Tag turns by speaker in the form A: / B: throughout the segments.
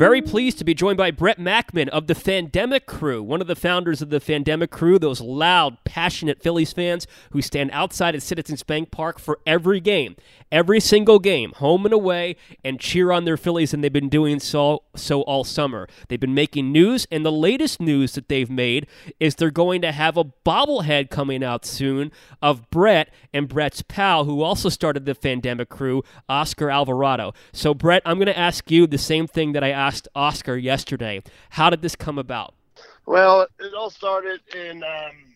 A: Very pleased to be joined by Brett Mackman of the Fandemic Crew, one of the founders of the Fandemic Crew, those loud, passionate Phillies fans who stand outside at Citizens Bank Park for every game, every single game, home and away, and cheer on their Phillies, and they've been doing so so all summer. They've been making news, and the latest news that they've made is they're going to have a bobblehead coming out soon of Brett and Brett's pal, who also started the Fandemic Crew, Oscar Alvarado. So, Brett, I'm going to ask you the same thing that I asked Oscar yesterday. How did this come about?
B: Well, it all started in um,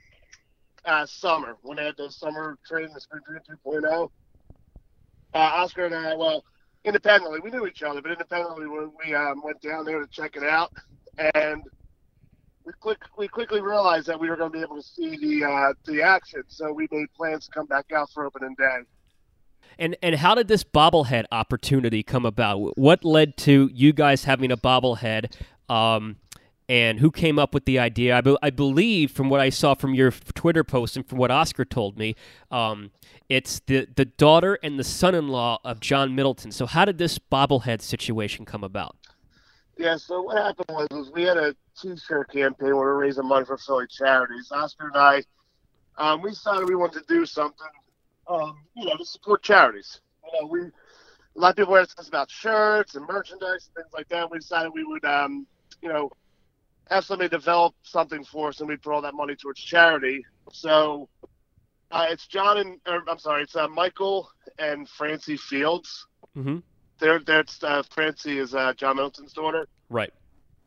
B: uh, summer when I had the summer training, the spring training 2.0. Uh, Oscar and I, well, independently, we knew each other, but independently, when we um, went down there to check it out, and we quick we quickly realized that we were going to be able to see the uh, the action, so we made plans to come back out for opening day.
A: And and how did this bobblehead opportunity come about? What led to you guys having a bobblehead? Um, and who came up with the idea? I, be, I, believe, from what I saw from your Twitter post and from what Oscar told me, um, it's the the daughter and the son-in-law of John Middleton. So how did this bobblehead situation come about?
B: Yeah, so what happened was, was we had a T-shirt campaign where we were raising money for Philly charities. Oscar and I, um, we decided we wanted to do something um, you know, to support charities. You know, we a lot of people ask us about shirts and merchandise and things like that. We decided we would, um, you know, have somebody develop something for us, and we put all that money towards charity. So uh, it's John and or, I'm sorry, it's uh, Michael and Francie Fields.
A: Mm-hmm.
B: They're, that's uh, Francie is uh, John Middleton's daughter.
A: Right.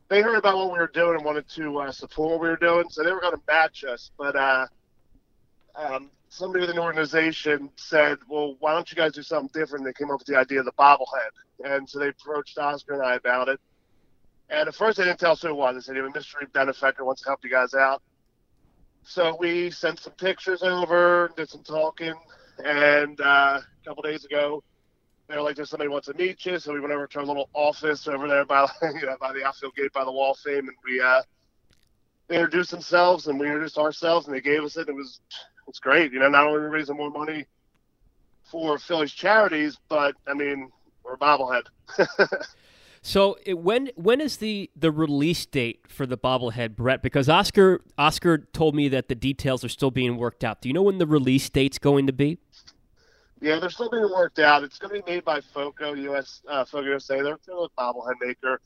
B: They heard about what we were doing and wanted to uh, support what we were doing, so they were going to match us. But uh, um, somebody within the organization said, "Well, why don't you guys do something different?" They came up with the idea of the bobblehead, and so they approached Oscar and I about it. And at first, they didn't tell us who it was. They said, "You're a mystery benefactor wants to help you guys out." So we sent some pictures over, did some talking, and uh, a couple days ago, they were like, "There's somebody wants to meet you." So we went over to our little office over there by you know by the outfield gate by the Wall of Fame, and we uh, they introduced themselves and we introduced ourselves, and they gave us it. It was it's great. You know, not only raising more money for Philly's charities, but I mean, we're a bobblehead.
A: so it, when when is the the release date for the bobblehead, Brett? Because Oscar Oscar told me that the details are still being worked out. Do you know when the release date's going to be?
B: Yeah, they're still being worked out. It's going to be made by Foco US uh, Foco USA. They're, a bobblehead maker.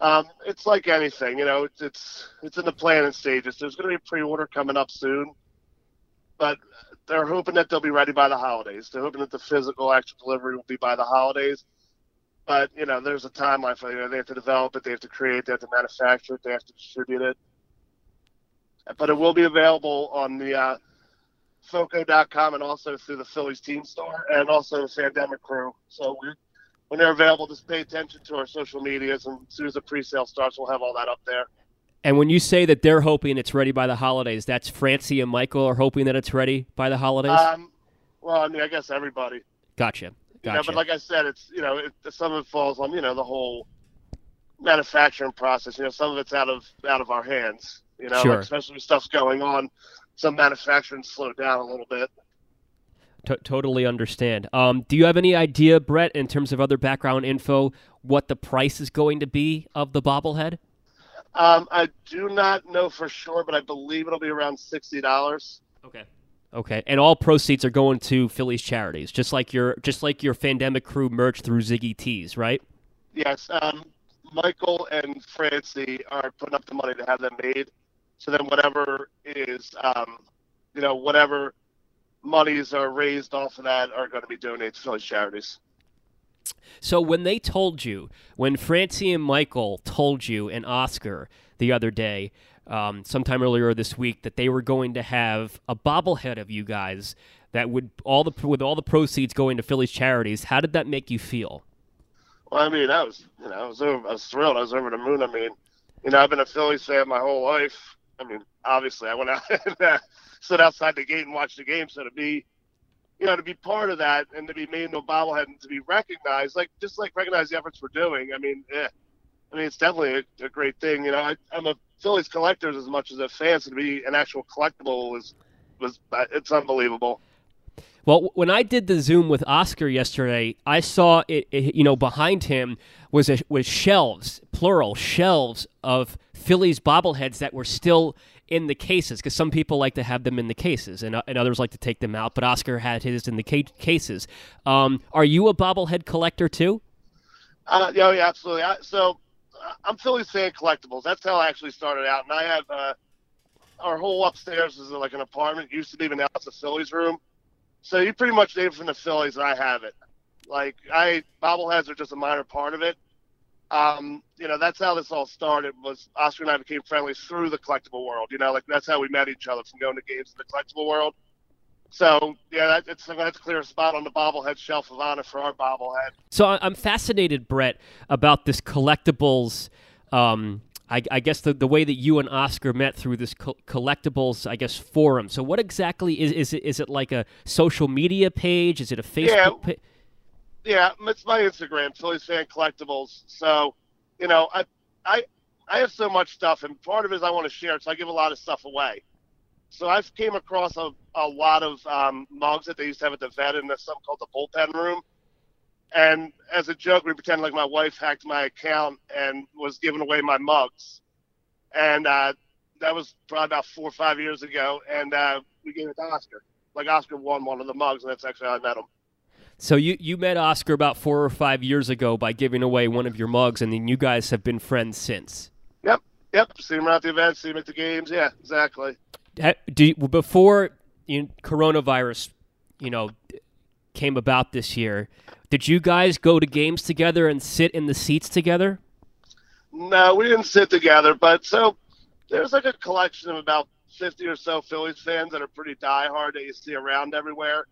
B: Um, it's like anything, you know. It's it's it's in the planning stages. There's going to be a pre-order coming up soon but they're hoping that they'll be ready by the holidays. They're hoping that the physical actual delivery will be by the holidays. But you know, there's a timeline for you know they have to develop it, they have to create, they have to manufacture it, they have to distribute it. But it will be available on the uh, Foco.com and also through the Phillies team store and also the Fandemic Crew. So we, when they're available, just pay attention to our social medias, and as soon as the pre-sale starts, we'll have all that up there.
A: And when you say that they're hoping it's ready by the holidays, that's Francie and Michael are hoping that it's ready by the holidays.
B: Um, well, I mean, I guess everybody.
A: Gotcha. Gotcha.
B: You know, but like I said, it's you know, it, some of it falls on you know the whole manufacturing process. You know, some of it's out of out of our hands. You know,
A: sure.
B: especially with stuff's going on, some manufacturing slowed down a little bit.
A: T- totally understand. Um, do you have any idea, Brett, in terms of other background info, what the price is going to be of the bobblehead?
B: Um, I do not know for sure, but I believe it'll be around sixty dollars.
A: Okay. Okay, and all proceeds are going to Phillies charities, just like your just like your Fandemic crew merch through Ziggy Tees, right?
B: Yes. Um, Michael and Francie are putting up the money to have them made. So then, whatever is, um, you know, whatever monies are raised off of that are going to be donated to Phillies charities.
A: So when they told you, when Francie and Michael told you and Oscar the other day, um, sometime earlier this week, that they were going to have a bobblehead of you guys that would all the with all the proceeds going to Phillies charities, how did that make you feel?
B: Well, I mean, I was, you know, I was, over, I was thrilled. I was over the moon. I mean, you know, I've been a Phillies fan my whole life. I mean, obviously, I went out and uh, stood outside the gate and watched the game. So to be, you know, to be part of that and to be made into a bobblehead and to be recognized, like just like recognize the efforts we're doing. I mean, eh, I mean, it's definitely a, a great thing. You know, I, I'm a Phillies collector as much as a fan. So to be an actual collectible was was uh, it's unbelievable.
A: Well, when I did the Zoom with Oscar yesterday, I saw it. it you know, behind him was a, was shelves, plural shelves of Phillies bobbleheads that were still in the cases because some people like to have them in the cases and, uh, and others like to take them out. But Oscar had his in the ca- cases. Um, are you a bobblehead collector too?
B: Uh, yeah, yeah, absolutely. I, so uh, I'm Phillies fan collectibles. That's how I actually started out, and I have uh, our whole upstairs is like an apartment. It used to be, but now it's a Phillies room. So you pretty much name from the Phillies, and I have it. Like I bobbleheads are just a minor part of it um, you know, that's how this all started. Was Oscar and I became friendly through the collectible world. You know, like that's how we met each other from going to games in the collectible world. So yeah, that, it's that's a clear spot on the bobblehead shelf of honor for our bobblehead.
A: So I'm fascinated, Brett, about this collectibles. Um, I, I, guess the, the way that you and Oscar met through this co- collectibles, I guess, forum. So what exactly is is it? Is it like a social media page? Is it a Facebook?
B: Yeah.
A: page?
B: Yeah, it's my Instagram, Phillies Fan Collectibles. So, you know, I I I have so much stuff, and part of it is I want to share it, so I give a lot of stuff away. So I've came across a, a lot of um, mugs that they used to have at the vet in something called the bullpen room. And as a joke, we pretended like my wife hacked my account and was giving away my mugs. And uh, that was probably about four or five years ago. And uh, we gave it to Oscar. Like Oscar won one of the mugs, and that's actually how I met him.
A: So you you met Oscar about four or five years ago by giving away one of your mugs, and then you guys have been friends since.
B: Yep, yep. See him at the events, see him at the games. Yeah, exactly.
A: Do you, before you, coronavirus, you know, came about this year, did you guys go to games together and sit in the seats together?
B: No, we didn't sit together, but so there's like a collection of about 50 or so Phillies fans that are pretty diehard that you see around everywhere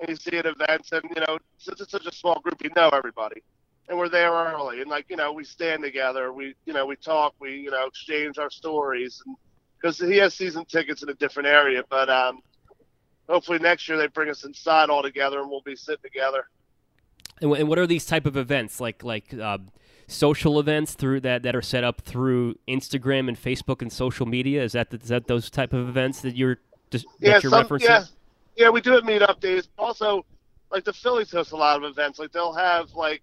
B: and you see at events, and you know, since it's such a small group, you know everybody, and we're there early, and like you know, we stand together, we you know, we talk, we you know, exchange our stories, and because he has season tickets in a different area, but um, hopefully next year they bring us inside all together, and we'll be sitting together.
A: And, and what are these type of events? Like like? Uh, social events through that that are set up through Instagram and Facebook and social media? Is that is that those type of events that you're just
B: yeah,
A: that you're
B: some,
A: referencing?
B: Yeah, yeah, we do have meetup days. Also, like the Phillies host a lot of events. Like they'll have like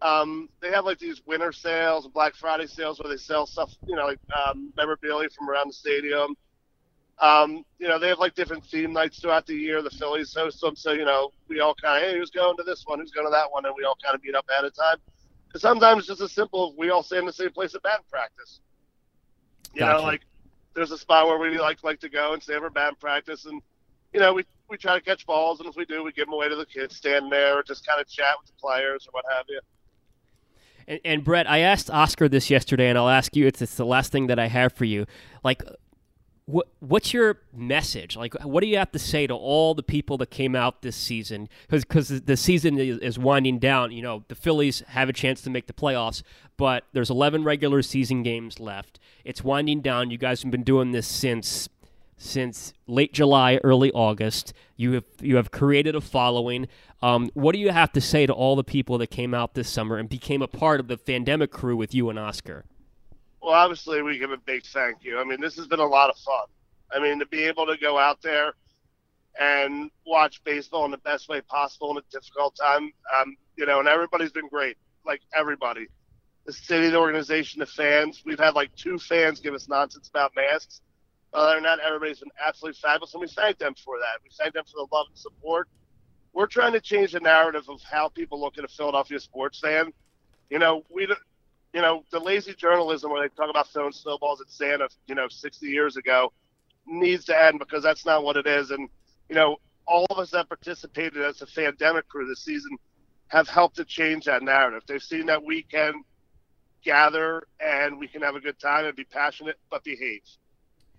B: um, they have like these winter sales and Black Friday sales where they sell stuff, you know, like um, memorabilia from around the stadium. Um, you know, they have like different theme nights throughout the year. The Phillies host them, so you know, we all kind of, hey, who's going to this one? Who's going to that one? And we all kind of meet up ahead of time. Because sometimes it's just as simple as we all stay in the same place at batting practice. You
A: gotcha.
B: know, like there's a spot where we like like to go and stay for batting practice, and you know, we we try to catch balls, and if we do, we give them away to the kids, stand there, just kind of chat with the players or what have you.
A: And, and Brett, I asked Oscar this yesterday, and I'll ask you. It's, it's the last thing that I have for you. Like, what what's your message? Like, what do you have to say to all the people that came out this season? Because the season is, is winding down. You know, the Phillies have a chance to make the playoffs, but there's 11 regular season games left. It's winding down. You guys have been doing this since since late July, early August. You have you have created a following. Um, what do you have to say to all the people that came out this summer and became a part of the Fandemic crew with you and Oscar?
B: Well, obviously, we give a big thank you. I mean, this has been a lot of fun. I mean, to be able to go out there and watch baseball in the best way possible in a difficult time, um, you know, and everybody's been great. Like everybody, the city, the organization, the fans. We've had like two fans give us nonsense about masks other than that, everybody's been absolutely fabulous, and we thank them for that. We thank them for the love and support. We're trying to change the narrative of how people look at a Philadelphia sports fan. You know, we, you know, the lazy journalism where they talk about throwing snowballs at Santa, you know, 60 years ago, needs to end because that's not what it is. And you know, all of us that participated as a Fandemic crew this season, have helped to change that narrative. They've seen that we can gather and we can have a good time and be passionate, but behave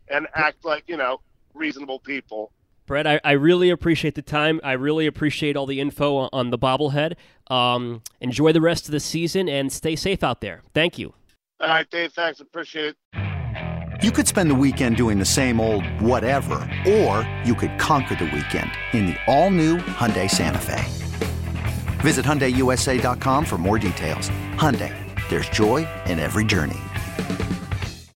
B: and act like, you know, reasonable people.
A: Brett, I, I really appreciate the time. I really appreciate all the info on the bobblehead. Um, enjoy the rest of the season and stay safe out there. Thank you.
B: All right, Dave, thanks. Appreciate it.
C: You could spend the weekend doing the same old whatever, or you could conquer the weekend in the all-new Hyundai Santa Fe. Visit HyundaiUSA.com for more details. Hyundai, there's joy in every journey.